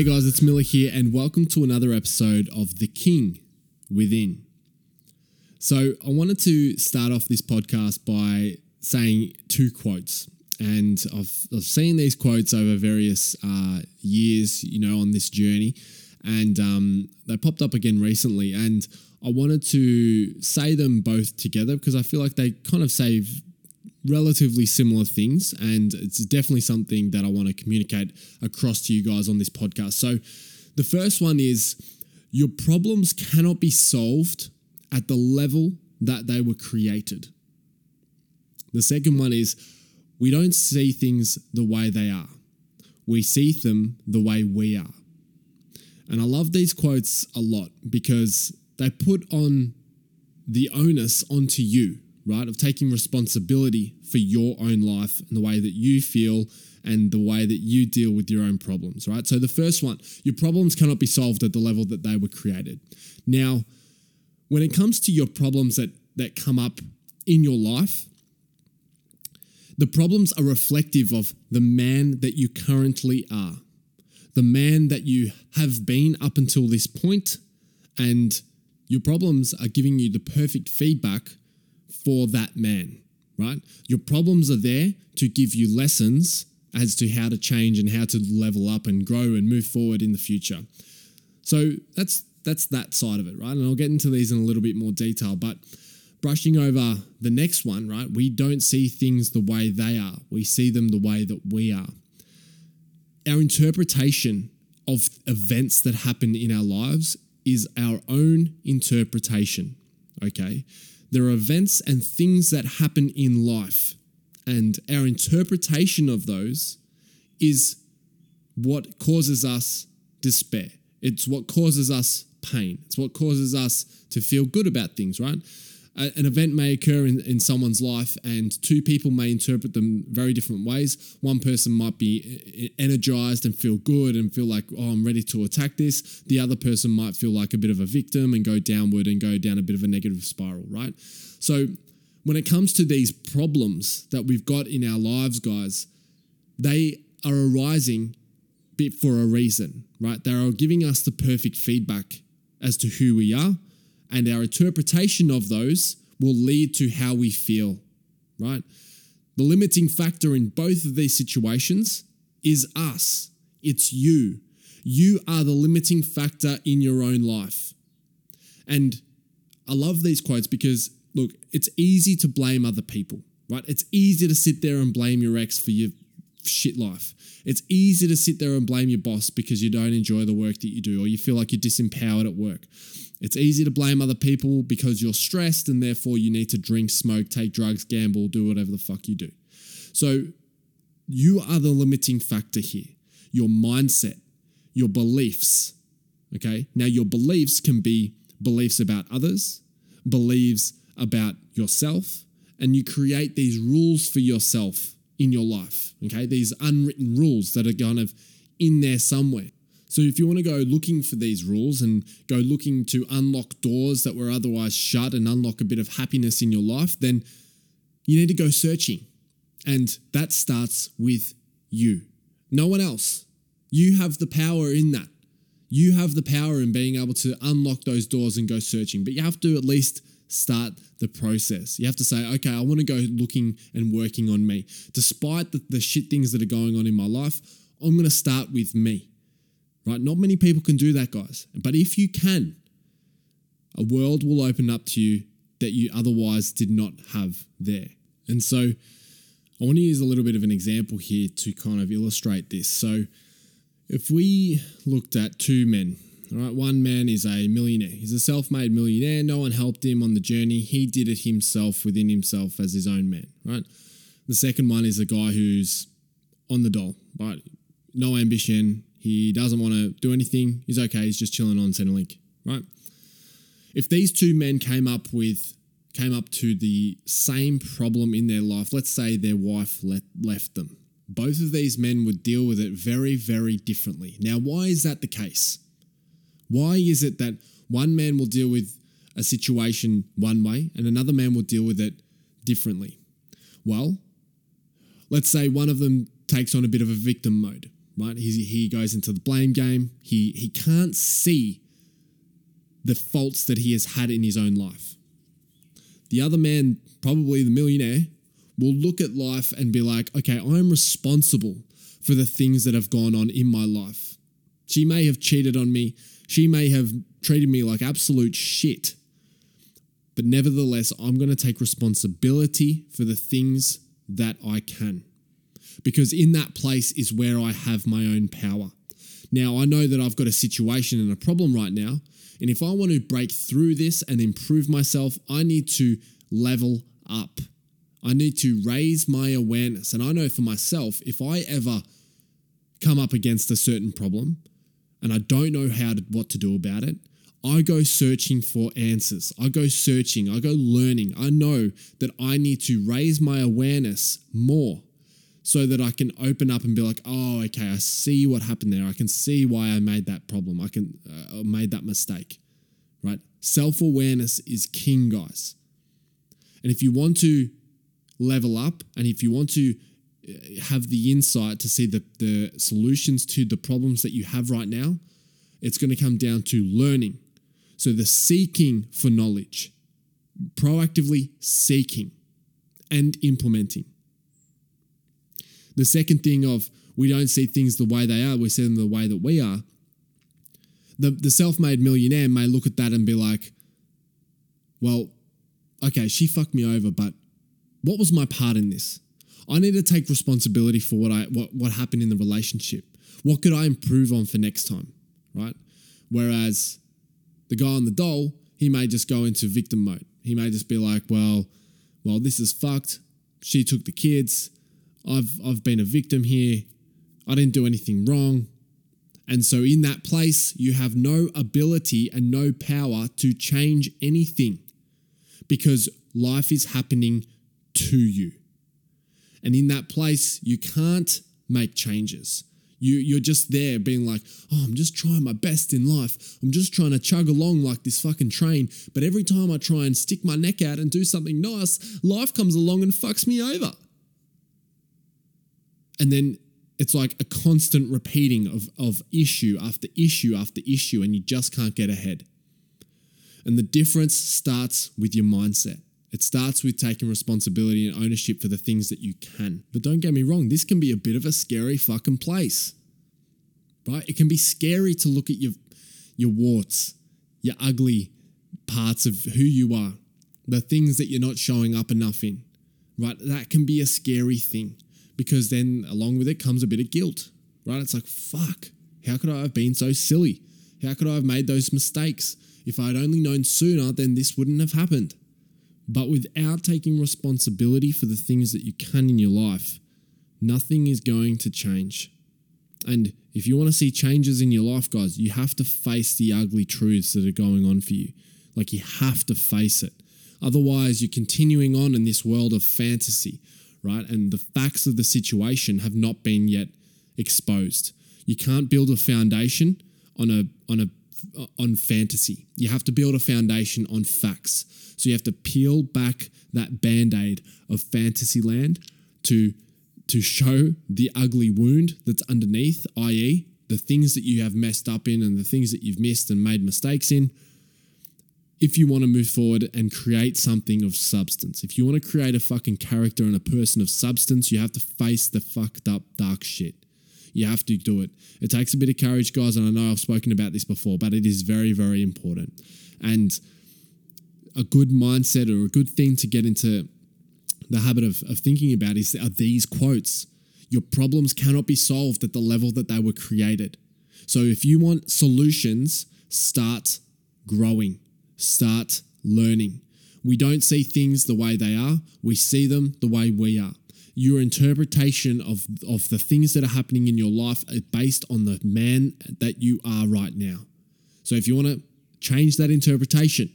Hey guys, it's Miller here, and welcome to another episode of The King Within. So, I wanted to start off this podcast by saying two quotes. And I've, I've seen these quotes over various uh, years, you know, on this journey. And um, they popped up again recently. And I wanted to say them both together because I feel like they kind of say relatively similar things. And it's definitely something that I want to communicate across to you guys on this podcast. So the first one is your problems cannot be solved at the level that they were created. The second one is we don't see things the way they are, we see them the way we are. And I love these quotes a lot because they put on the onus onto you, right? Of taking responsibility for your own life and the way that you feel and the way that you deal with your own problems, right? So the first one, your problems cannot be solved at the level that they were created. Now, when it comes to your problems that that come up in your life, the problems are reflective of the man that you currently are, the man that you have been up until this point, and your problems are giving you the perfect feedback for that man, right? Your problems are there to give you lessons as to how to change and how to level up and grow and move forward in the future. So that's that's that side of it, right? And I'll get into these in a little bit more detail, but brushing over the next one, right? We don't see things the way they are. We see them the way that we are. Our interpretation of events that happen in our lives is our own interpretation, okay? There are events and things that happen in life, and our interpretation of those is what causes us despair. It's what causes us pain. It's what causes us to feel good about things, right? An event may occur in, in someone's life, and two people may interpret them very different ways. One person might be energized and feel good and feel like, oh, I'm ready to attack this. The other person might feel like a bit of a victim and go downward and go down a bit of a negative spiral, right? So, when it comes to these problems that we've got in our lives, guys, they are arising for a reason, right? They are giving us the perfect feedback as to who we are, and our interpretation of those will lead to how we feel, right? The limiting factor in both of these situations is us, it's you. You are the limiting factor in your own life. And I love these quotes because, look, it's easy to blame other people, right? It's easy to sit there and blame your ex for your shit life. It's easy to sit there and blame your boss because you don't enjoy the work that you do or you feel like you're disempowered at work. It's easy to blame other people because you're stressed and therefore you need to drink, smoke, take drugs, gamble, do whatever the fuck you do. So you are the limiting factor here. Your mindset, your beliefs. Okay. Now, your beliefs can be beliefs about others, beliefs about yourself, and you create these rules for yourself in your life. Okay. These unwritten rules that are kind of in there somewhere. So if you want to go looking for these rules and go looking to unlock doors that were otherwise shut and unlock a bit of happiness in your life, then you need to go searching. And that starts with you, no one else. You have the power in that. You have the power in being able to unlock those doors and go searching, but you have to at least start the process. You have to say, okay, I want to go looking and working on me. Despite the, the shit things that are going on in my life, I'm going to start with me right? Not many people can do that, guys. But if you can, a world will open up to you that you otherwise did not have there. And so I want to use a little bit of an example here to kind of illustrate this. So if we looked at two men, all right, one man is a millionaire. He's a self made millionaire. No one helped him on the journey. He did it himself within himself as his own man, right? The second one is a guy who's on the dole, right? No ambition, he doesn't want to do anything. He's okay. He's just chilling on Centrelink, right? If these two men came up with came up to the same problem in their life, let's say their wife let, left them, both of these men would deal with it very, very differently. Now, why is that the case? Why is it that one man will deal with a situation one way and another man will deal with it differently? Well, let's say one of them takes on a bit of a victim mode right? He, he goes into the blame game. He, he can't see the faults that he has had in his own life. The other man, probably the millionaire, will look at life and be like, okay, I'm responsible for the things that have gone on in my life. She may have cheated on me. She may have treated me like absolute shit. But nevertheless, I'm going to take responsibility for the things that I can. Because in that place is where I have my own power. Now, I know that I've got a situation and a problem right now. And if I want to break through this and improve myself, I need to level up. I need to raise my awareness. And I know for myself, if I ever come up against a certain problem and I don't know how to, what to do about it, I go searching for answers. I go searching. I go learning. I know that I need to raise my awareness more so that I can open up and be like, oh, okay, I see what happened there. I can see why I made that problem. I can uh, made that mistake, right? Self awareness is king, guys. And if you want to level up and if you want to uh, have the insight to see the, the solutions to the problems that you have right now, it's going to come down to learning. So the seeking for knowledge, proactively seeking and implementing. The second thing of we don't see things the way they are, we see them the way that we are. The, the self made millionaire may look at that and be like, well, okay, she fucked me over, but what was my part in this? I need to take responsibility for what I what, what happened in the relationship. What could I improve on for next time? Right? Whereas the guy on the doll, he may just go into victim mode. He may just be like, well, well, this is fucked. She took the kids. I've I've been a victim here. I didn't do anything wrong. And so in that place, you have no ability and no power to change anything because life is happening to you. And in that place, you can't make changes. You, you're just there being like, oh, I'm just trying my best in life. I'm just trying to chug along like this fucking train. But every time I try and stick my neck out and do something nice, life comes along and fucks me over. And then it's like a constant repeating of, of issue after issue after issue, and you just can't get ahead. And the difference starts with your mindset. It starts with taking responsibility and ownership for the things that you can. But don't get me wrong, this can be a bit of a scary fucking place. Right? It can be scary to look at your your warts, your ugly parts of who you are, the things that you're not showing up enough in. Right? That can be a scary thing because then along with it comes a bit of guilt. Right? It's like, fuck, how could I have been so silly? How could I have made those mistakes? If I'd only known sooner, then this wouldn't have happened. But without taking responsibility for the things that you can in your life, nothing is going to change. And if you want to see changes in your life, guys, you have to face the ugly truths that are going on for you. Like you have to face it. Otherwise, you're continuing on in this world of fantasy, right? And the facts of the situation have not been yet exposed. You can't build a foundation on a on a on fantasy. You have to build a foundation on facts. So you have to peel back that band-aid of fantasy land to to show the ugly wound that's underneath, i.e., the things that you have messed up in and the things that you've missed and made mistakes in. If you want to move forward and create something of substance, if you want to create a fucking character and a person of substance, you have to face the fucked up dark shit. You have to do it. It takes a bit of courage, guys, and I know I've spoken about this before, but it is very, very important. And a good mindset or a good thing to get into the habit of, of thinking about is are these quotes. Your problems cannot be solved at the level that they were created. So if you want solutions, start growing, start learning. We don't see things the way they are, we see them the way we are. Your interpretation of, of the things that are happening in your life is based on the man that you are right now. So if you want to change that interpretation,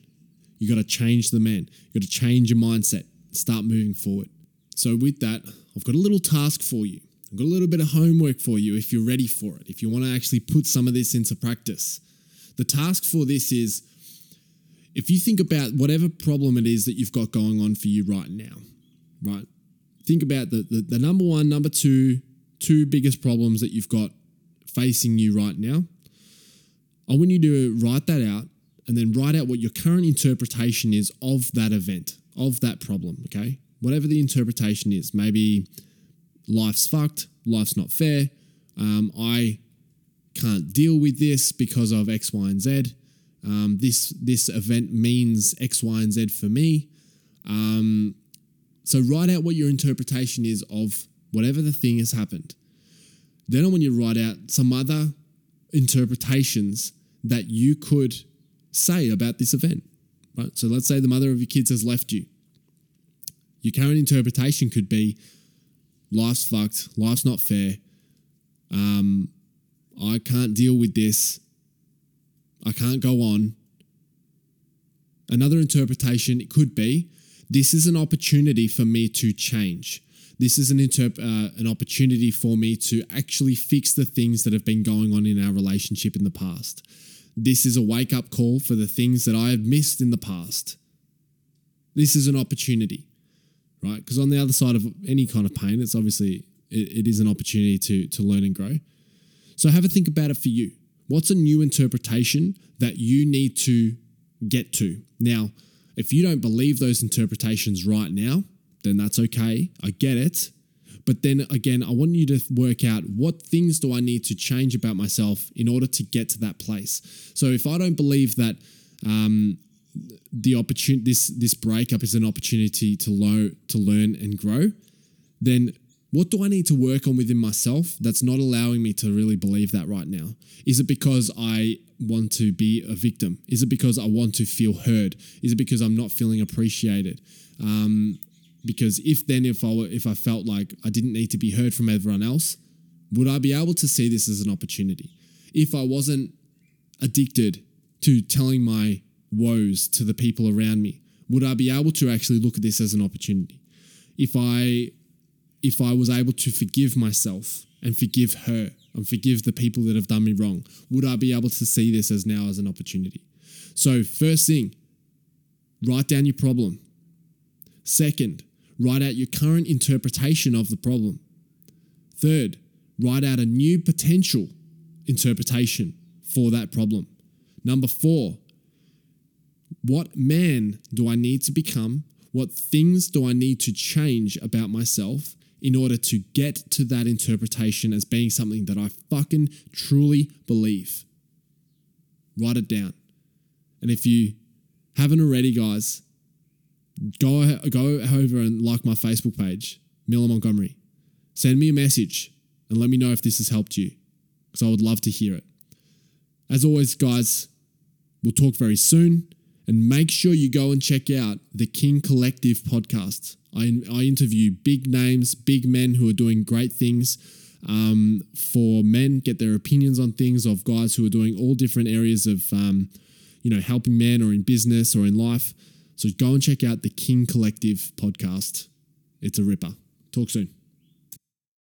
you got to change the man. You got to change your mindset. Start moving forward. So with that, I've got a little task for you. I've got a little bit of homework for you if you're ready for it. If you want to actually put some of this into practice. The task for this is if you think about whatever problem it is that you've got going on for you right now, right? Think about the, the, the number one, number two, two biggest problems that you've got facing you right now, I want you to write that out and then write out what your current interpretation is of that event, of that problem, okay? Whatever the interpretation is. Maybe life's fucked, life's not fair, um, I can't deal with this because of X, Y, and Z. Um, this this event means X, Y, and Z for me. Um, so write out what your interpretation is of whatever the thing has happened. Then I want you to write out some other interpretations that you could say about this event. Right. So let's say the mother of your kids has left you. Your current interpretation could be life's fucked, life's not fair. Um, I can't deal with this. I can't go on. Another interpretation it could be this is an opportunity for me to change. This is an interp- uh, an opportunity for me to actually fix the things that have been going on in our relationship in the past. This is a wake up call for the things that I have missed in the past. This is an opportunity, right? Because on the other side of any kind of pain, it's obviously it, it is an opportunity to to learn and grow. So have a think about it for you. What's a new interpretation that you need to get to? Now, if you don't believe those interpretations right now, then that's okay. I get it. But then again, I want you to work out what things do I need to change about myself in order to get to that place. So if I don't believe that um, the opportunity this this breakup is an opportunity to learn to learn and grow, then what do I need to work on within myself that's not allowing me to really believe that right now? Is it because I want to be a victim? Is it because I want to feel heard? Is it because I'm not feeling appreciated? Um, because if then if I were, if I felt like I didn't need to be heard from everyone else, would I be able to see this as an opportunity? If I wasn't addicted to telling my woes to the people around me, would I be able to actually look at this as an opportunity? If I if I was able to forgive myself and forgive her and forgive the people that have done me wrong, would I be able to see this as now as an opportunity? So, first thing, write down your problem. Second, write out your current interpretation of the problem. Third, write out a new potential interpretation for that problem. Number four, what man do I need to become? What things do I need to change about myself in order to get to that interpretation as being something that I fucking truly believe. Write it down. And if you haven't already, guys, go, go over and like my Facebook page, Miller Montgomery. Send me a message and let me know if this has helped you because I would love to hear it. As always, guys, we'll talk very soon. And make sure you go and check out the King Collective podcast. I, I interview big names, big men who are doing great things um, for men, get their opinions on things of guys who are doing all different areas of, um, you know, helping men or in business or in life. So go and check out the King Collective podcast. It's a ripper. Talk soon.